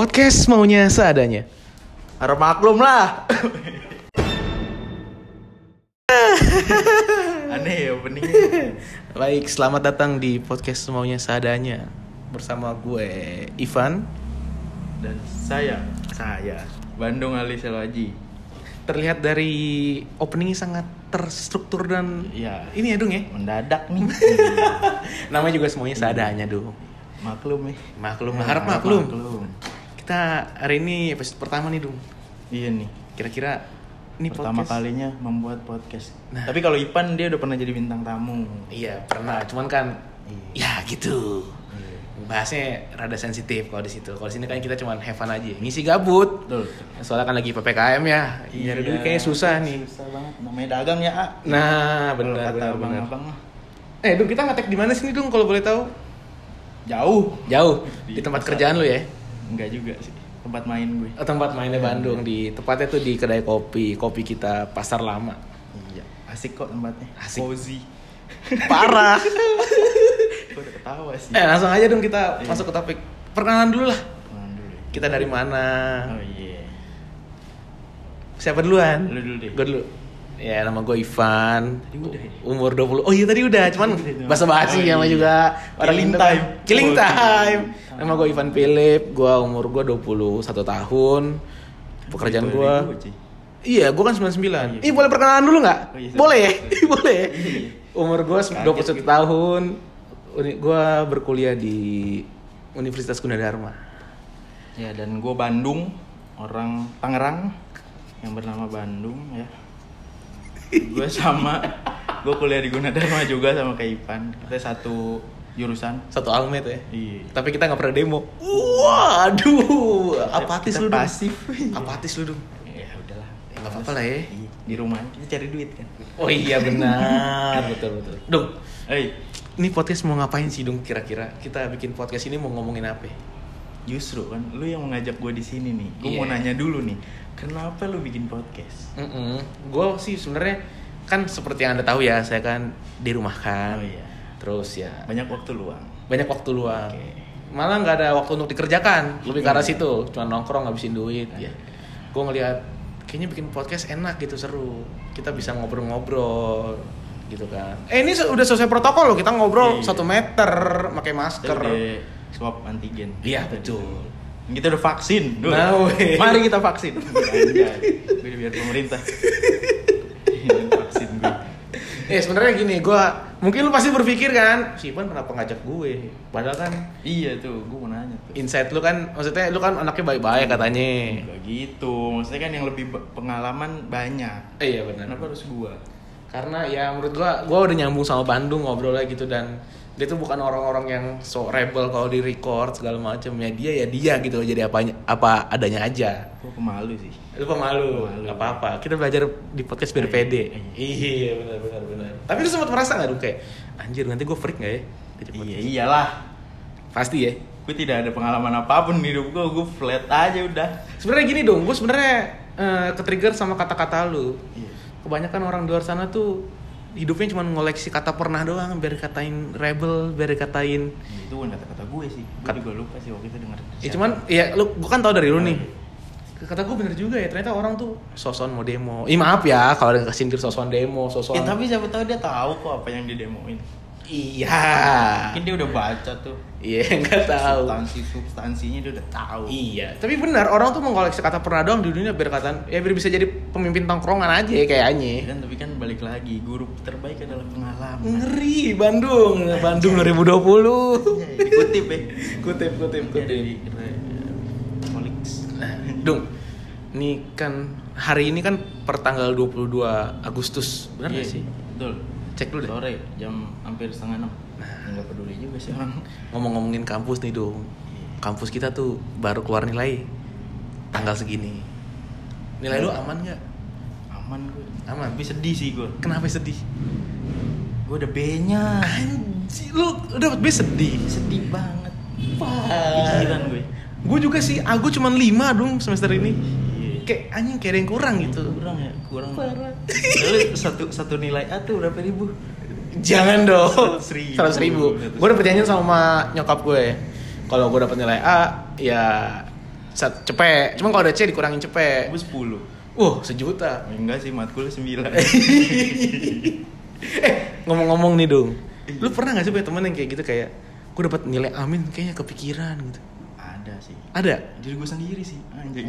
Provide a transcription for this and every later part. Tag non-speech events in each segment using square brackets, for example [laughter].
Podcast maunya seadanya. Harap maklum lah. Aneh ya openingnya. Baik, selamat datang di podcast maunya seadanya bersama gue Ivan. Dan saya, saya Bandung Ali Selwaji. Terlihat dari openingnya sangat terstruktur dan Ya, ini ya dong ya. mendadak nih. [laughs] Namanya juga semuanya seadanya dong. maklum nih. Maklum, Ya, harap maklum. maklum. Kita hari ini episode pertama nih dong. Iya nih. Kira-kira ini Pertama podcast. kalinya membuat podcast. Nah. Tapi kalau Ipan dia udah pernah jadi bintang tamu. Iya pernah, cuman kan ya gitu. Iya. Bahasnya rada sensitif kalau di situ. Kalau di sini kan kita cuman have fun aja, ngisi gabut. Betul. Soalnya kan lagi ppkm ya, nyari duit kayaknya susah nih. Iya. Susah banget. Namanya dagang ya, A. Nah, benar benar benar. Eh, Dung, kita ngetek di mana sih nih, Dung, kalau boleh tahu? Jauh. Jauh. Di, Di tempat pasar. kerjaan lu ya? Enggak juga sih. Tempat main gue. Oh, tempat mainnya Bandung di tepatnya tuh di kedai kopi, kopi kita Pasar Lama. Iya. Asik kok tempatnya. Asik. Cozy. Parah. [laughs] Gue udah ketawa sih. eh, langsung aja dong kita Iya. masuk ke topik. Perkenalan dulu lah. Kenalan dulu ya. Kita dari mana? Oh iya. Siapa duluan? Lu dulu deh. Gue dulu. Ya, nama gue Ivan. Tadi udah ya? Umur 20. Oh iya tadi udah, cuman bahasa basi Oh, sama iya. juga Killing Indo. time. Killing Oh, time. iya. Nama gue Ivan Philip, gue umur gue 21 tahun. Pekerjaan gue. Iya, gue kan 99. iya. Ih, boleh perkenalan dulu nggak? Oh, iya, boleh ya? boleh ya? Iya. [laughs] Umur gue Kaget 21 gitu. tahun. Gue berkuliah di Universitas Gunadarma. Ya dan gue Bandung, orang Tangerang yang bernama Bandung ya. Gue sama, gue kuliah di Gunadarma juga sama kayak Ipan. Kita satu jurusan. Satu almet ya. Iya. Tapi kita nggak pernah demo. Waduh, apatis Kita lu dong. pasif. Apatis lu dong. Ya udahlah. Ya, nggak apa-apa lah ya. Iya, Di rumah kita cari duit kan. Oh iya benar, betul betul. Dong, Eh, ini podcast mau ngapain sih dong kira-kira? Kita bikin podcast ini mau ngomongin apa? Justru kan lu yang mengajak gue di sini nih. Gue mau Iya. nanya dulu nih, kenapa lu bikin podcast? Mm Gue sih sebenarnya kan seperti yang anda tahu ya, saya kan dirumahkan. Oh iya. Terus ya Banyak waktu luang. banyak waktu luang. Oke. Malah nggak ada waktu untuk dikerjakan. Lebih ke arah Iya. situ, cuma nongkrong ngabisin duit. Iya. Ya. Gue ngeliat kayaknya bikin podcast enak gitu seru. Kita bisa ngobrol-ngobrol gitu kan. Eh ini udah selesai protokol loh, kita ngobrol Iya. satu meter, pakai masker. udah swab antigen. Iya betul. Kita udah vaksin. Duh. Nah. Mari kita vaksin. [laughs] Gue biar pemerintah. [laughs] vaksin gue. Eh sebenarnya gini, gua mungkin lu pasti berpikir kan, si Ivan kenapa ngajak gue? Padahal kan Iya tuh, gue mau nanya tuh. insight lu kan, maksudnya lu kan anaknya baik-baik katanya. Enggak gitu. Maksudnya kan yang lebih pengalaman banyak. Eh, iya benar. Kenapa harus gua? Karena ya menurut gua, gua udah nyambung sama Bandung ngobrolnya gitu dan dia tuh bukan orang-orang yang so rebel kalau di record segala macam ya dia ya dia gitu jadi apanya apa adanya aja. Gue pemalu sih. Lu pemalu, Pemalu. nggak apa-apa. Kita belajar di podcast biar Iya, pede. iya. Iya benar benar benar. Tapi lu sempat merasa nggak dong kayak anjir nanti gue freak nggak ya? Iya iyalah. Pasti ya. Gue tidak ada pengalaman apa pun di hidup gue. Gue flat aja udah. Sebenarnya gini dong, gue sebenarnya eh, ke-trigger sama kata-kata lu. Iya. Kebanyakan orang di luar sana tuh hidupnya cuma ngoleksi kata pernah doang, biar dikatain rebel, biar dikatain. Itu bukan kata-kata gue sih. Gue Kat- juga lupa sih waktu itu denger. Ya cuman, ya lu, gue kan tau dari lu Oh, nih. iya. Kata gue bener juga ya, ternyata orang tuh soson mau demo. Ih maaf ya, kalau ada kesindir soson demo, soson. Ya tapi siapa tahu dia tahu kok apa yang didemoin. Iya. Mungkin dia udah baca tuh. Iya, nggak tahu. Substansi substansinya dia udah tahu. Iya, tapi benar orang tuh mengkoleksi kata pernah doang di dunia biar ya biar bisa jadi pemimpin tongkrongan aja Ya kayaknya. kan tapi kan balik lagi guru terbaik adalah pengalaman. Ngeri Bandung, Bandung 2020. Ya, dikutip ya. Kutip, kutip, kutip. Nah, Dung, ini kan hari ini kan pertanggal 22 Agustus, benar Iya, sih? Betul. Cek dulu deh. Sore jam hampir setengah enam. Nah, nggak peduli juga sih orang. Ngomong-ngomongin kampus nih, Dung. Kampus kita tuh baru keluar nilai tanggal segini. Nilai lu aman nggak? Aman gue. Aman. Tapi sedih sih gue. Kenapa sedih? Gue udah B-nya. Anjir, lu udah B sedih. Sedih banget. Pikiran gue. Gue juga sih, aku cuma 5 dong semester ini. Iya. Kayak anjing kayak ada yang kurang gitu. Kurang ya, kurang. Lalu satu satu nilai A tuh berapa ribu? Jangan dong. Seratus ribu. Ribu. Gue udah perjanjian sama nyokap gue. Kalau gue dapet nilai A, ya cepet. Cuma kalau ada C dikurangin cepet. Gue 10. Wah, sejuta. Enggak sih, matkul 9. [laughs] eh, ngomong-ngomong nih dong. Lu pernah gak sih punya temen yang kayak gitu kayak gue dapat nilai amin kayaknya kepikiran gitu. Ada sih. Ada? Jadi gue sendiri sih. Anjing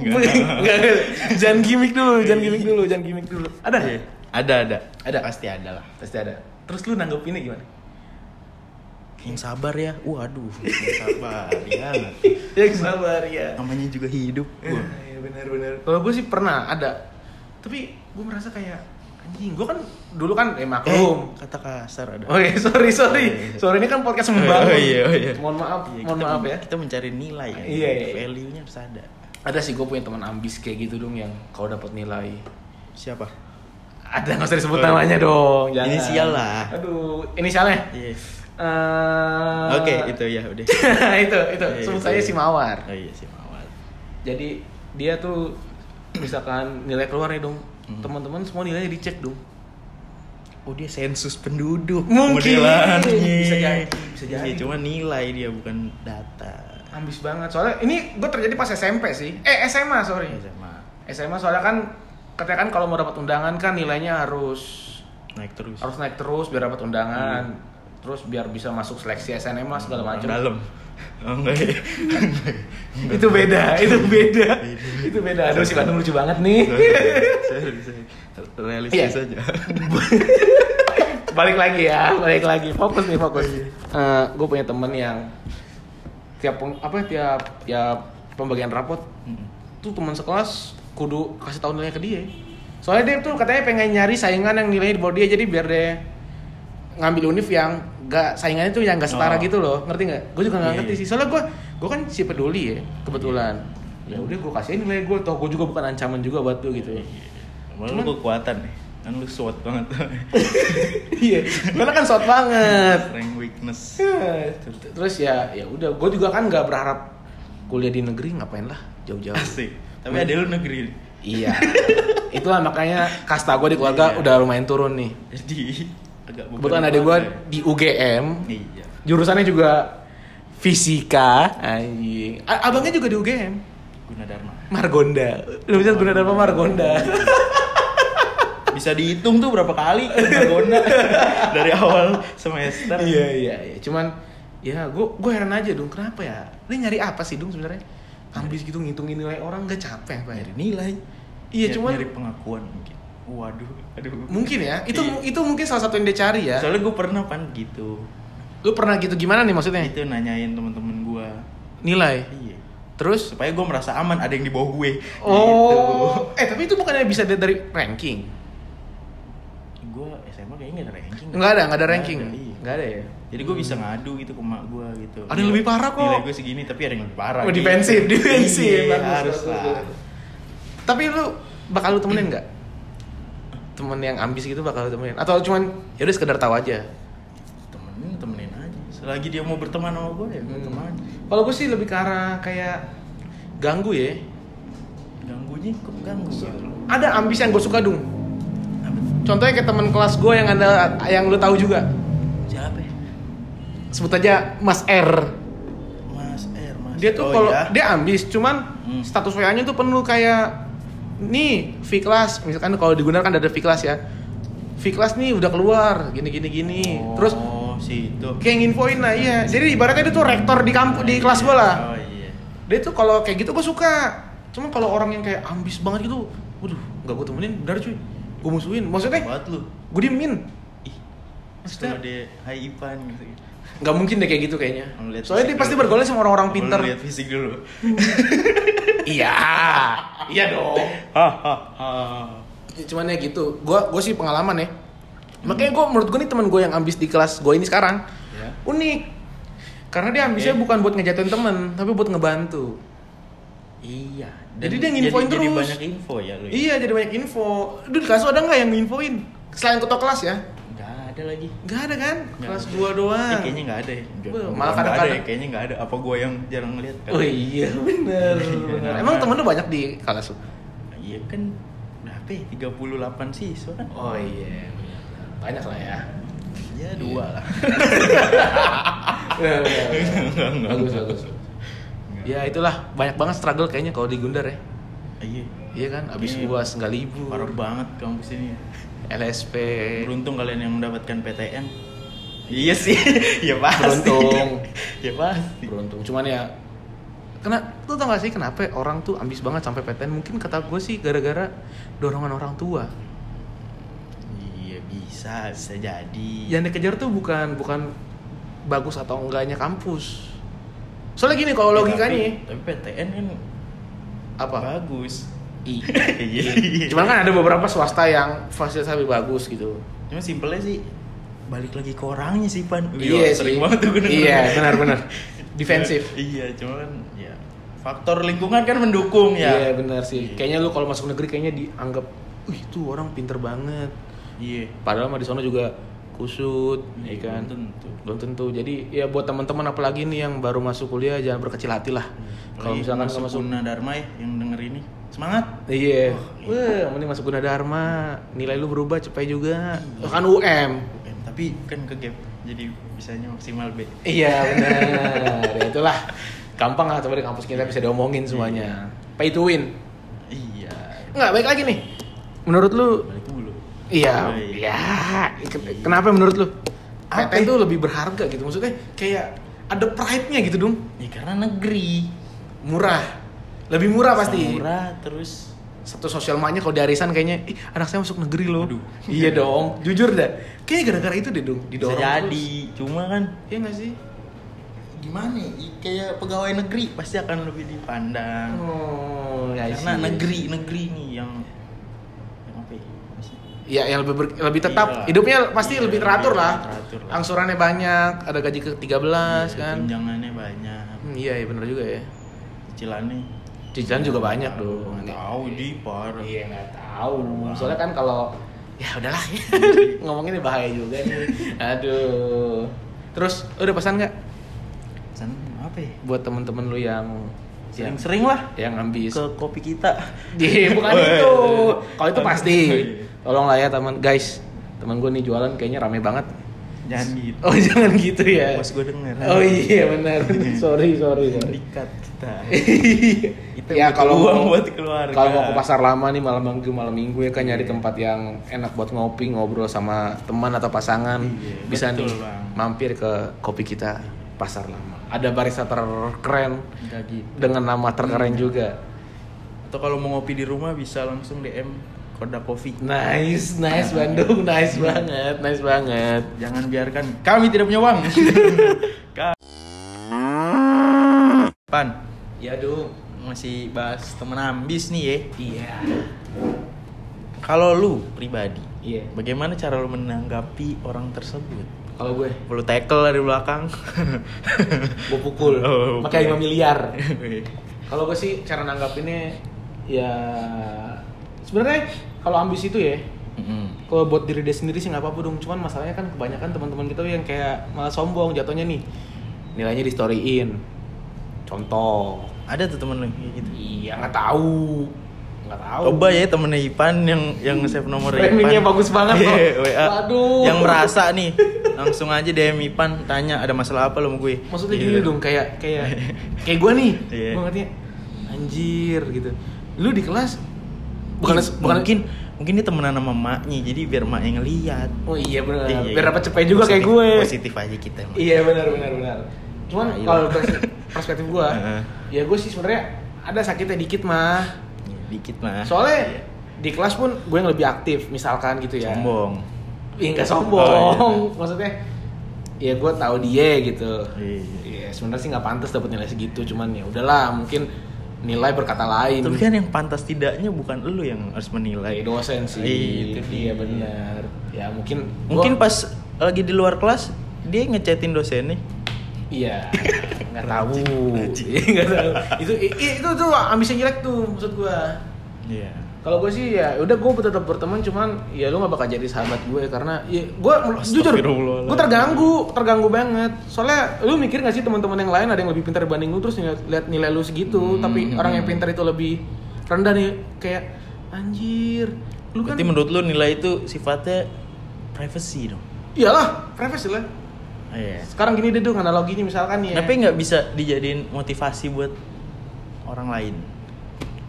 jangan gimmick dulu, jangan gimmick dulu, jangan gimmick dulu. Ada? Iya. Ada, ada. Ada. Pasti ada lah. Pasti ada. Terus lu nanggepinnya gimana? Yang sabar ya. Waduh, yang sabar [laughs] ya. Yang sabar ya. Namanya juga hidup. Wah. Iya benar-benar. Kalau gue sih pernah ada, tapi gue merasa kayak anjing. Gue kan dulu kan eh maklum. kata kasar ada. Oh iya, sorry sorry, sorry ini kan podcast membangun. Oh, iya, oh, iya. Mohon maaf, Iya, mohon maaf ya. Kita mencari nilai ya. Iya, iya, iya. Value-nya harus ada. Ada sih gue punya teman ambis kayak gitu dong yang kalau dapat nilai. Siapa? Ada nggak usah disebut Oh, iya. namanya dong. Jangan. Inisial lah. Aduh, inisialnya. Iya. Eh, Oke, itu ya udah. [laughs] itu itu. Iya, Sebut saya ya. si Mawar. Oh iya si Mawar. Jadi dia tuh misalkan nilai keluar nih dong, Hmm. teman-teman semua nilainya dicek dong. Oh dia sensus penduduk. Mungkin. Bisa jadi, bisa jadi. Iya, cuma nilai dia bukan data. Ambis banget. Soalnya ini gue terjadi pas SMP sih. Eh SMA sorry. SMA SMA soalnya kan ketika kan kalau mau dapat undangan kan nilainya harus naik terus. harus naik terus biar dapat undangan. Terus biar bisa masuk seleksi SNM lah segala Orang macam. Dalam. [laughs] Oh enggak ya. [laughs] [laughs] itu beda, itu beda. itu beda. Aduh si Bandung lucu banget nih. Sorry. Realistis Iya. saja. [laughs] balik lagi ya, balik lagi. Fokus nih, fokus. gue punya temen yang tiap peng- apa tiap tiap pembagian rapot tuh teman sekelas kudu kasih tahu nilainya ke dia. Soalnya dia tuh katanya pengen nyari saingan yang nilainya di bawah dia jadi biar dia ngambil univ yang gak saingannya tuh yang gak setara Oh. gitu loh ngerti nggak? Gue juga nggak Iya, ngerti iya. sih soalnya gue gue kan si peduli ya kebetulan. Ya udah gue kasihin nilai gue, toh gue juga bukan ancaman juga buat lu gitu. Malah lu kekuatan nih. Kan lu SWOT banget. [laughs] Iya, karena kan short banget. Strength weakness. Terus ya ya udah, gue juga kan nggak berharap kuliah di negeri ngapain lah jauh-jauh. Asik. Tapi ada lu negeri. Iya. Itulah makanya kasta gue di keluarga Iya. udah lumayan turun nih. Jadi agak Kebetulan ada gue di UGM, Iya. jurusannya juga fisika, anjing. Abangnya juga di UGM, Gunadarma. Margonda. Lu bisa Gunadarma Margonda. [laughs] Bisa dihitung tuh berapa kali Margonda [laughs] dari awal semester. iya iya iya. Cuman ya gue gue heran aja dong kenapa ya? Ini nyari apa sih dong sebenarnya? Ambis gitu ngitungin nilai orang gak capek apa ya? Nyari nilai. Iya, Nyari- cuman- nyari pengakuan mungkin. Waduh, aduh. Mungkin ya. Itu Iya. itu mungkin salah satu yang dia cari ya. Soalnya gue pernah pan gitu. Lu pernah gitu gimana nih maksudnya? Itu nanyain temen-temen gue. Nilai. Iya. Terus Supaya gue merasa aman ada yang di bawah gue. Gitu. Oh, eh tapi itu bukannya bisa dari ranking? Gue SMA kayaknya gak ada ranking. Enggak ada, enggak ada ranking. iya. Enggak ada ya. Jadi gue bisa ngadu gitu ke mak gue gitu. Ada yang lebih parah kok. Nilai gue segini tapi ada yang lebih parah. Oh, gitu. defensif, defensif. Iya, harus lah. Tapi lu bakal lu temenin nggak? Temen yang ambis gitu bakal lu temenin? Atau cuman ya udah sekedar tahu aja? Selagi dia mau berteman sama gue ya Hmm. teman. Kalau gue sih lebih ke arah kayak ganggu ya. Ganggunya kok ganggu loh. Ada ambis yang gue suka dong. Contohnya kayak teman kelas gue yang ada yang lu tahu juga. Siapa ya? Sebut aja Mas R. Mas R, Mas. Dia tuh Oh, kalau iya? dia ambis, cuman Hmm. status WA-nya tuh penuh kayak nih V kelas, misalkan kalau digunakan ada V kelas ya. V kelas nih udah keluar, gini gini gini. Oh, Terus si itu. kayak nginfoin lah iya. Jadi ibaratnya dia tuh rektor di kampus di kelas gue lah. Oh iya. Dia tuh kalau kayak gitu gue suka. Cuman kalau orang yang kayak ambis banget gitu, waduh, nggak gue temenin, benar cuy. Gue musuhin. Maksudnya, Buat lu. gue diemin. Ih. Maksudnya- dia Hai Ipan gitu. Nggak mungkin deh kayak gitu kayaknya. Soalnya dia pasti dulu. bergaul sama orang-orang Lu pinter. Lihat fisik dulu. [laughs] Iya, iya dong. Ya, cuman ya gitu gue gue sih pengalaman ya makanya gue menurut gue nih teman gue yang ambis di kelas gue ini sekarang Ya. unik karena dia ambisnya Oke. bukan buat ngejatuhin temen tapi buat ngebantu Iya. Jadi dia nginfoin jadi, Jadi terus. banyak info ya lu. ya? iya jadi banyak info Duh di kelas lu ada nggak yang nginfoin selain ketua kelas ya Nggak ada lagi. nggak ada kan Nggak kelas ada. gua Eh, doang kayaknya nggak ada ya. Malah nggak ada kadang-kadang- ya. Kayaknya nggak ada. Apa gua yang jarang ngeliat? kan? oh iya bener, [laughs] bener. emang temen lu banyak di kelas lu Iya kan berapa ya? 38 siswa kan? oh iya banyak lah ya Ya dua lah. Iya, [laughs] iya, iya. Bagus bagus ya itulah banyak banget struggle kayaknya kalau di Gundar ya Iya. iya kan abis Iya. uas nggak libur Parah banget kampus ini. LSP Beruntung kalian yang mendapatkan PTN. Iya sih. [laughs] ya pasti. Beruntung. [laughs] ya pasti. beruntung cuman ya kena lu tau gak sih kenapa orang tuh ambis banget sampai PTN mungkin kata gue sih gara-gara dorongan orang tua Iya bisa, bisa jadi. yang dikejar tuh bukan bukan bagus atau enggaknya kampus soalnya gini kalau Ya, logikanya Tapi, tapi PTN kan apa bagus. [laughs] Iya. Iya. cuman kan ada beberapa swasta yang fasilitas lebih bagus gitu Cuma simpelnya sih balik lagi ke orangnya sih Pan. Iya sering sih. banget tuh gue. Iya, benar-benar. Defensif. [laughs] iya, cuman ya faktor lingkungan kan mendukung ya. Iya benar sih. Iya. Kayaknya lu kalau masuk negeri kayaknya dianggap, wih itu orang pinter banget. Iya. Padahal mah di sana juga kusut, ya Iya, kan? belum tentu. Belum tentu. Jadi ya buat teman-teman apalagi nih yang baru masuk kuliah jangan berkecil hati lah. Kalau Apalagi misalkan masuk masuk, Guna Dharma ya yang denger ini. Semangat. iya, Oh, wah, mending masuk Gunadarma, nilai lu berubah cepet juga. Kan UM. UM, tapi kan ke gap. Jadi bisanya maksimal B. Iya [laughs] benar. ya itulah. Gampang lah coba di kampus kita bisa diomongin semuanya. Pay to win. Iya. Nggak, baik lagi nih. Menurut lu Balik. Iya, Oh, iya. Ken- Kenapa menurut lu? Apa? PTN tuh lebih berharga gitu. Maksudnya kayak ada pride-nya gitu dong. Ya karena negeri. Murah. Lebih murah pasti. Murah terus Satu sosial maknya kalau di arisan kayaknya, ih anak saya masuk negeri loh. Aduh. [laughs] Iya dong. Jujur dah. Kayaknya gara-gara itu deh dong. bisa Didorong jadi. terus. Cuma kan Iya nggak sih? gimana ya? Kayak pegawai negeri pasti akan lebih dipandang. Oh, ya karena sih. negeri negeri nih yang ya? Ya, yang lebih ber- lebih tetap Iya. hidupnya pasti Iya, lebih teratur lah. teratur lah. Angsurannya banyak, ada gaji ke-13 Iya, kan. Tunjangannya banyak. Hmm, iya, iya bener juga ya. Cicilannya Cicilan juga banyak Tahu, dong. nggak tahu di parah. Iya nggak tahu. Soalnya kan kalau ya udahlah [laughs] ngomongin ini bahaya juga nih. Aduh. Terus udah pesan nggak Pesan apa ya? buat temen-temen lu yang yang Sering-sering lah yang ambis? ke kopi kita. [laughs] Iya, bukan Oh, itu. iya. Kalau itu pasti. Iya. Tolong lah ya teman guys. Temen gue nih jualan kayaknya rame banget. Jangan [laughs] gitu. Oh jangan gitu ya. Bos gue denger. Oh iya benar. [laughs] sorry sorry. sorry. Dikat kita. [laughs] Kita ya kalau uang mau- buat keluarga. Kalau mau ke pasar lama nih malam minggu malam minggu ya kan nyari tempat yang enak buat ngopi ngobrol sama teman atau pasangan Iya, bisa betul, nih Bang. mampir ke kopi kita pasar lama. Ada barista terkeren gitu. dengan nama terkeren Iya. juga. Atau kalau mau ngopi di rumah bisa langsung DM Koda Coffee. Nice, nice Bandung, nice banget, nice banget. Jangan biarkan kami tidak punya uang. [laughs] Pan, Ya dong. masih bahas temen ambis nih ya. Iya. Kalau lu pribadi, Iya. bagaimana cara lu menanggapi orang tersebut? Kalau gue, Lu tackle dari belakang. [laughs] gue pukul. Oh, Pakai. 5 miliar. [laughs] Kalau gue sih cara nanggapinnya ya sebenarnya kalau ambis itu ya Mm-mm. kalau buat diri dia sendiri sih nggak apa-apa dong cuman masalahnya kan kebanyakan teman-teman kita yang kayak malah sombong jatuhnya nih nilainya di storyin contoh Ada tuh temen lu yang kayak gitu. iya nggak tahu nggak tahu Coba ya temennya Ipan yang yang save nomor Framingnya bagus banget loh. Iya, WA. Waduh. Yang merasa nih, langsung aja DM Ipan tanya ada masalah apa lo sama gue. maksudnya Gitu. gini dong kayak kayak kayak gue nih [laughs] Iya. gue ngerti anjir gitu lu di kelas bukan Ih, bukan mungkin mungkin dia temenan sama maknya jadi biar maknya ngeliat. oh iya benar Iya, biar iya. dapat cepet juga kayak Positif- gue Positif aja kita. emang. Iya benar benar benar. Cuman Nah, iya. kalau pers- perspektif [laughs] Heeh. ya gue sih sebenarnya ada sakitnya dikit mah. Ya, dikit mah. Soalnya Iya. di kelas pun gue yang lebih aktif, misalkan gitu ya. sombong. Iya nggak Oh, sombong. [laughs] Maksudnya, ya gue tahu dia gitu. Iya. Iya sebenarnya sih nggak pantas dapat nilai segitu, cuman ya udahlah mungkin nilai berkata lain. Tapi kan yang pantas tidaknya bukan lu yang harus menilai. Dosen sih. Iya, itu dia benar. Ya mungkin. Mungkin gua- pas lagi di luar kelas dia ngechatin dosennya. Iya, [laughs] nggak tahu. Rajin. Iya, [laughs] nggak tahu. Itu itu tuh ambisi jelek tuh maksud gua. Iya. Kalau gue sih ya udah gue tetap berteman cuman ya lu gak bakal jadi sahabat gue karena ya gue jujur gue terganggu terganggu banget soalnya lu mikir gak sih teman-teman yang lain ada yang lebih pintar dibanding lu terus lihat nilai lu segitu Hmm, tapi hmm, orang yang hmm. pintar itu lebih rendah nih kayak anjir lu kan Berarti menurut lu nilai itu sifatnya privacy dong. iyalah privacy lah Iya. sekarang gini deh dong analoginya misalkan ya Tapi nggak bisa dijadiin motivasi buat orang lain.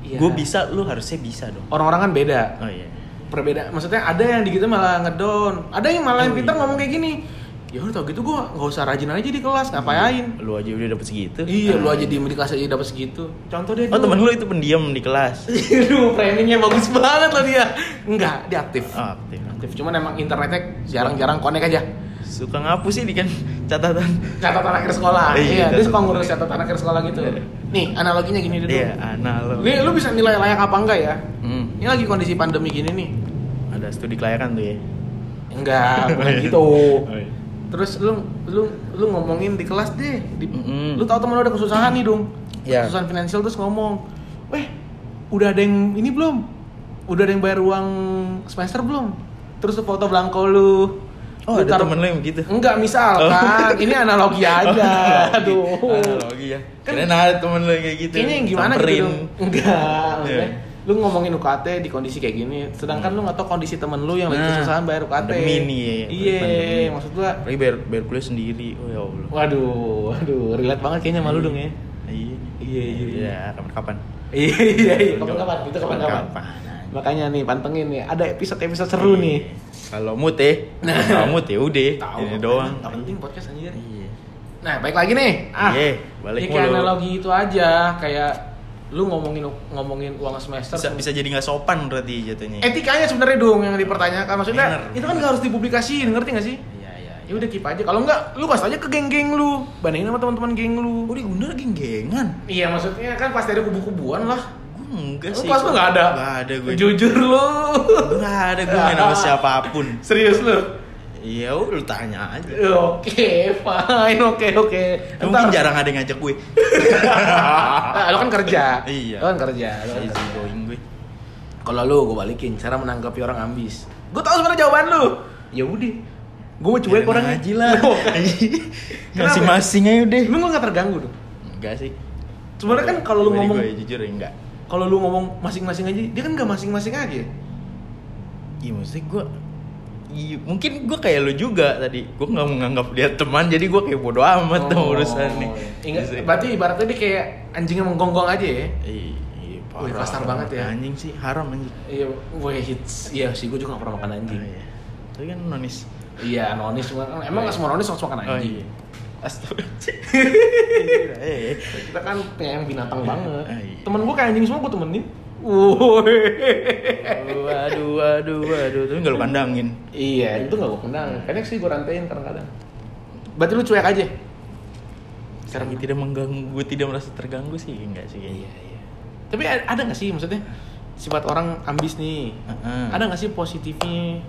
Iya. Gue bisa, lu harusnya bisa dong. Orang-orang kan beda. Oh iya. Perbedaan. Maksudnya ada yang di malah ngedown. Ada yang malah yang Oh, pintar iya. ngomong kayak gini. Ya udah tau gitu gua nggak usah rajin aja di kelas, ngapain? Lu aja udah dapet segitu. Iya, lu Ah. aja diem di kelas aja dapat segitu. Contoh dia Oh temen lu itu pendiam di kelas. [laughs] Aduh, framingnya bagus banget loh dia. Enggak, dia aktif. Oh, aktif. Aktif, cuman emang internetnya jarang-jarang connect aja. Suka ngapus sih di kan catatan. Catatan akhir sekolah. Iya, Iya, dia suka ngurus catatan akhir sekolah gitu. Nih, analoginya gini dulu. Iya, analog. Nih, lu bisa nilai layak apa enggak ya? Hmm. Ini lagi kondisi pandemi gini nih. Ada studi kelayakan tuh ya. Enggak, [laughs] bukan gitu. Oh, iya. Terus lu lu lu ngomongin di kelas deh. Di, Mm-mm. Lu tahu temen lu ada kesusahan nih, dong. Iya. Kesusahan finansial terus ngomong, "Weh, udah ada yang ini belum? Udah ada yang bayar uang semester belum?" Terus foto belangko lu. Oh, Lu ada taruh- temen lu yang begitu. Enggak, misalkan. ini analogi [laughs] aja. Aduh. Analogi ya. Kan- Kan ada temen lu yang kayak gitu. Kayaknya yang gimana Samperin. gitu. Enggak, maksudnya Iya. lu ngomongin UKT di kondisi kayak gini, sedangkan lu nggak tahu kondisi temen lu yang lagi Nah, kesusahan bayar UKT. pandemi nih ya, ya, Iya, maksud gua Apalagi bayar, bayar kuliah sendiri. Oh ya Allah. Waduh, waduh, relate banget kayaknya malu dong ya. Iya. Iya, iya, iya. Iya, kapan-kapan. Iya, iya, iya. Kapan-kapan, itu kapan-kapan. Makanya nih, pantengin nih, ada episode-episode seru nih. Kalau mood ya, kalau mood ya udah, ini doang. Nggak penting podcast anjir. Iya. Nah, baik lagi nih. Ah, Iya, balik ini kayak mulu. analogi itu aja, kayak lu ngomongin ngomongin uang semester. Bisa, bisa jadi nggak sopan berarti jatuhnya. Etikanya sebenarnya dong yang dipertanyakan. Maksudnya Bener. itu kan nggak harus dipublikasiin, ngerti nggak sih? Iya, iya. Ya udah keep aja. Kalau nggak, lu kasih aja ke geng-geng lu. Bandingin sama teman-teman geng lu. Oh, di Gundar geng-gengan. Iya, maksudnya kan pasti ada kubu-kubuan lah. Gue enggak sih. kelas lu nggak ada? Nggak ada gue. Jujur lu. Nggak ada gue main sama siapa pun. Serius lu? Iya, lu tanya aja. Oke, fine, oke, oke. Mungkin Ntar- jarang ada yang ngajak gue. [laughs] Lo kan kerja. Iya. Lo kan kerja. Lo kan Easy kerja. going gue. Kalau lu, gue balikin cara menanggapi orang ambis. Gue tahu sebenarnya jawaban lu. Ya udah. Gue mau cuek orangnya. aja lah. [laughs] Masing-masing aja deh. Emang lu gak terganggu dong? Enggak sih. Sebenarnya kan kalau lu ngomong gue jujur ya enggak. Kalau lu ngomong masing-masing aja, dia kan gak masing-masing aja. Iya maksudnya gue Iya, mungkin gue kayak lu juga tadi Gue gak mau nganggap dia teman Jadi gue kayak bodo amat tuh urusan nih Ingat, berarti ibaratnya dia kayak anjing yang menggonggong aja ya. Iya, iya, Wih, parah. kasar banget ya. Anjing sih, haram anjing Iya, gue hits. Iya sih, gue juga gak pernah makan anjing. Oh, iya. Tapi kan nonis Iya, nonis emang gak semua nonis harus makan Oh anjing. iya Astaga Kita kan penyayang binatang banget. Ah, iya. Temen gue kayak anjing semua gue temenin. Woi. Waduh, waduh, waduh Tapi gak lu kandangin Iya, itu gak gue kendang. Kadang sih gue rantain kadang-kadang. Berarti lu cuek aja. Sekarang tidak mengganggu, gue tidak merasa terganggu sih Enggak sih kayaknya iya. Tapi ada gak sih maksudnya sifat orang ambis nih? Heeh. Ada gak sih positifnya?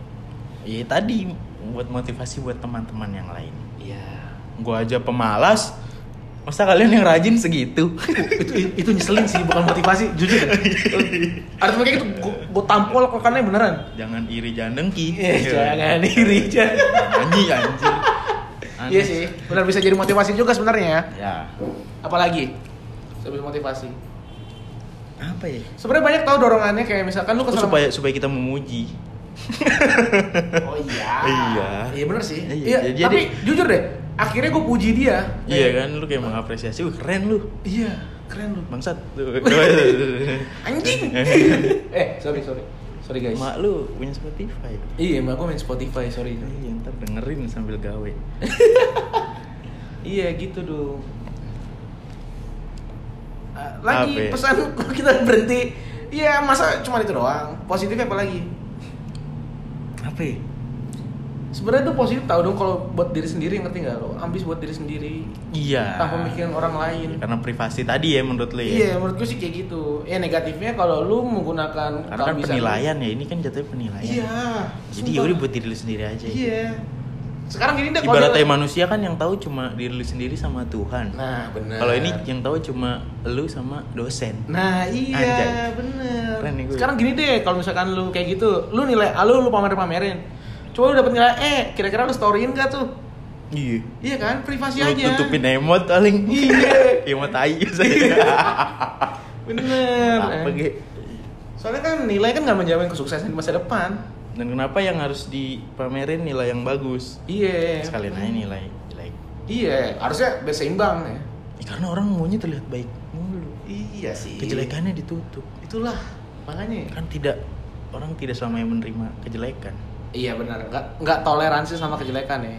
Iya tadi buat motivasi buat teman-teman yang lain Iya. Gue aja pemalas. Masa kalian yang rajin segitu? [laughs] itu itu nyeselin sih bukan motivasi jujur deh. Artinya kayak gitu gue, tampol kokannya beneran. Jangan iri jangan dengki eh jangan iri jangan Anjing anjing. [laughs] Iya sih benar bisa jadi motivasi juga sebenarnya Ya. Apalagi bisa motivasi. Apa ya? sebenarnya banyak tau dorongannya kayak misalkan lu Oh, kesel supaya supaya kita memuji. Oh iya. [laughs] Iya. iya bener sih. Iya, iya jadi- tapi jujur deh akhirnya gue puji dia Iya kan lu kayak mengapresiasi Wih keren lu iya keren lu Bangsat [laughs] anjing [laughs] eh sorry sorry sorry guys Mak lu punya Spotify iya emak gue main Spotify sorry Iya ntar dengerin sambil gawe [laughs] Iya gitu dong. Ah, Lagi Apa ya? pesan kita berhenti. Iya masa cuma itu doang. Positifnya apa lagi? Apa ya? Sebenarnya tuh positif tahu dong kalau buat diri sendiri ngerti nggak lo? Ambis buat diri sendiri Iya tanpa mikirin orang lain. Karena privasi tadi ya menurut lu ya Iya menurut gue sih kayak gitu. Ya negatifnya kalau lu menggunakan Karena kan keambisan lu- penilaian ya, ini kan jatuhnya penilaian Iya. Jadi yaudah buat diri lu sendiri aja Iya. Sekarang gini deh Ibaratnya dia- manusia kan yang tahu cuma diri lu sendiri sama Tuhan Nah benar. Kalau ini yang tahu cuma lu sama dosen Nah iya gue. Sekarang gini deh, kalau misalkan lu kayak gitu, lu nilai A lu lu pamer pamerin. Coba lu dapet nilai E, kira-kira lu storyin gak tuh? Iya Iya kan, privasi Lu aja. tutupin emot paling Iya. [laughs] Emot tai saya [laughs] Bener. Apa ge? Soalnya kan nilai kan nggak menjamin kesuksesan di masa depan. Dan kenapa yang harus dipamerin nilai yang bagus? Iya. Sekalian aja nilai jelek Iya, harusnya berseimbang ya. Ya, karena orang maunya terlihat baik mulu Iya sih. Kejelekannya ditutup. Itulah makanya. Kan tidak orang tidak selamanya menerima kejelekan. Iya benar. Nggak nggak toleransi sama kejelekan ya.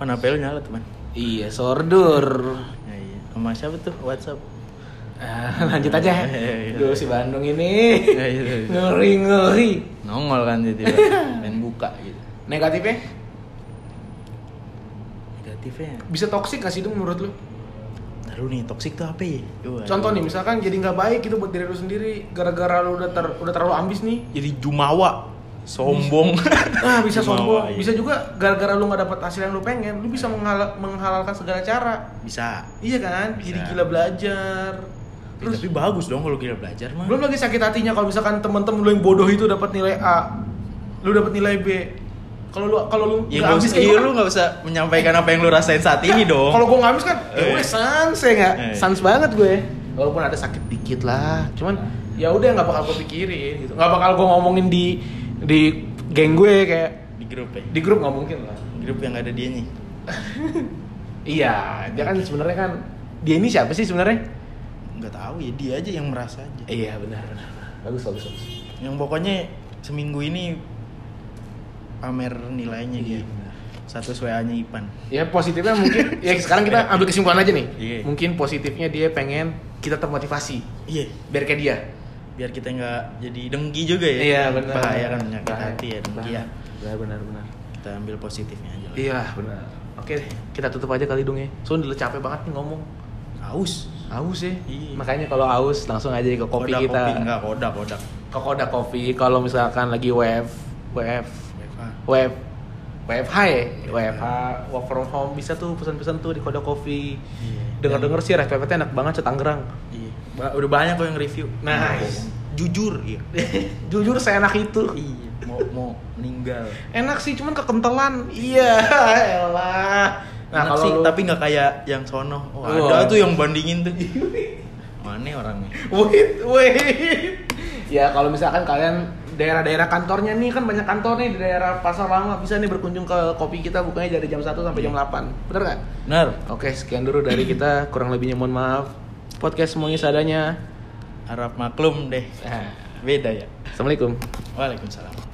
Mana pel nyala teman? Iya, sordur. Ya, iya. Sama siapa tuh WhatsApp? Ah, lanjut aja. [laughs] Iya, iya. Duh si Bandung ini. Iya, iya, iya. ngeri ngeri. Nongol kan tiba [laughs] main buka gitu. Negatifnya Negatifnya. bisa toksik gak sih itu menurut lu? Taruh nih toksik tuh apa ya? Contoh nih, misalkan jadi nggak baik gitu buat diri lu sendiri gara-gara lu udah ter, udah terlalu ambis nih. jadi jumawa, sombong. [laughs] Nah, bisa sombong. iya. Bisa juga gara-gara lu nggak dapat hasil yang lu pengen, lu bisa menghala- menghalalkan segala cara. Bisa. Iya kan? Bisa. Jadi gila belajar. Ya, Terus tapi bagus dong kalau kita belajar mah. belum lagi sakit hatinya kalau misalkan temen-temen lu yang bodoh itu dapat nilai A, lu dapat nilai B. Kalau lu kalau lu Ya nggak nggak ambis usah, kayak iya lu nggak usah menyampaikan apa yang lu rasain saat ini dong. Kalau gue ngabis kan, ya Eh. gue sans ya nggak, Eh. sans banget gue. Walaupun ada sakit dikit lah, cuman ya udah nggak bakal gue pikirin gitu. Nggak bakal gue ngomongin di di geng gue kayak di grup ya, di grup nggak mungkin lah. di grup yang ada dianya. [laughs] Iya, dia kan sebenarnya kan dia ini siapa sih sebenarnya? Nggak tahu ya dia aja yang merasa aja. Iya benar benar. Bagus bagus bagus. Yang pokoknya seminggu ini pamer nilainya Iya, dia. Satu WA-nya Ipan. Ya positifnya mungkin ya sekarang kita ambil kesimpulan aja nih. Iya. Mungkin positifnya dia pengen kita termotivasi Iya, biar kayak dia. Biar kita nggak jadi dengki juga ya. Iya benar. Bahaya kan penyakit Bahaya. hati ya dengki ya. Benar benar benar. Kita ambil positifnya aja lah. Iya benar. Oke deh, kita tutup aja kali dong ya. Soalnya udah capek banget nih ngomong. Haus. Aus ya. Iya. Makanya kalau aus langsung aja ke kopi Kodak kita. Kopi. Enggak, kodak, kodak. Ke Kodak Coffee kalau misalkan lagi WF WF WFH. WF WFH ya, WFH work from home bisa tuh pesan-pesan tuh di Kodak Coffee. Iya. Dengar-dengar sih resepnya enak banget Tangerang. Iya. Ba- Udah banyak kok yang review. Nice. Jujur, iya. [laughs] Jujur seenak itu. iya. Mau mau meninggal. Enak sih, cuman kekentelan. Iya, elah. Nah, Enak kalau sih, lu- tapi nggak kayak yang sono. Oh, Wah. ada tuh yang bandingin tuh. Mana orangnya? [laughs] Wait, wait. Ya kalau misalkan kalian daerah-daerah kantornya nih kan banyak kantor nih di daerah Pasar Lama bisa nih berkunjung ke kopi kita bukanya dari jam 1 sampai jam 8. Bener nggak? Benar. Oke, sekian dulu dari [clears throat] kita. Kurang lebihnya mohon maaf. Podcast semuanya seadanya. Harap maklum deh. Nah, Beda ya. Assalamualaikum. Waalaikumsalam.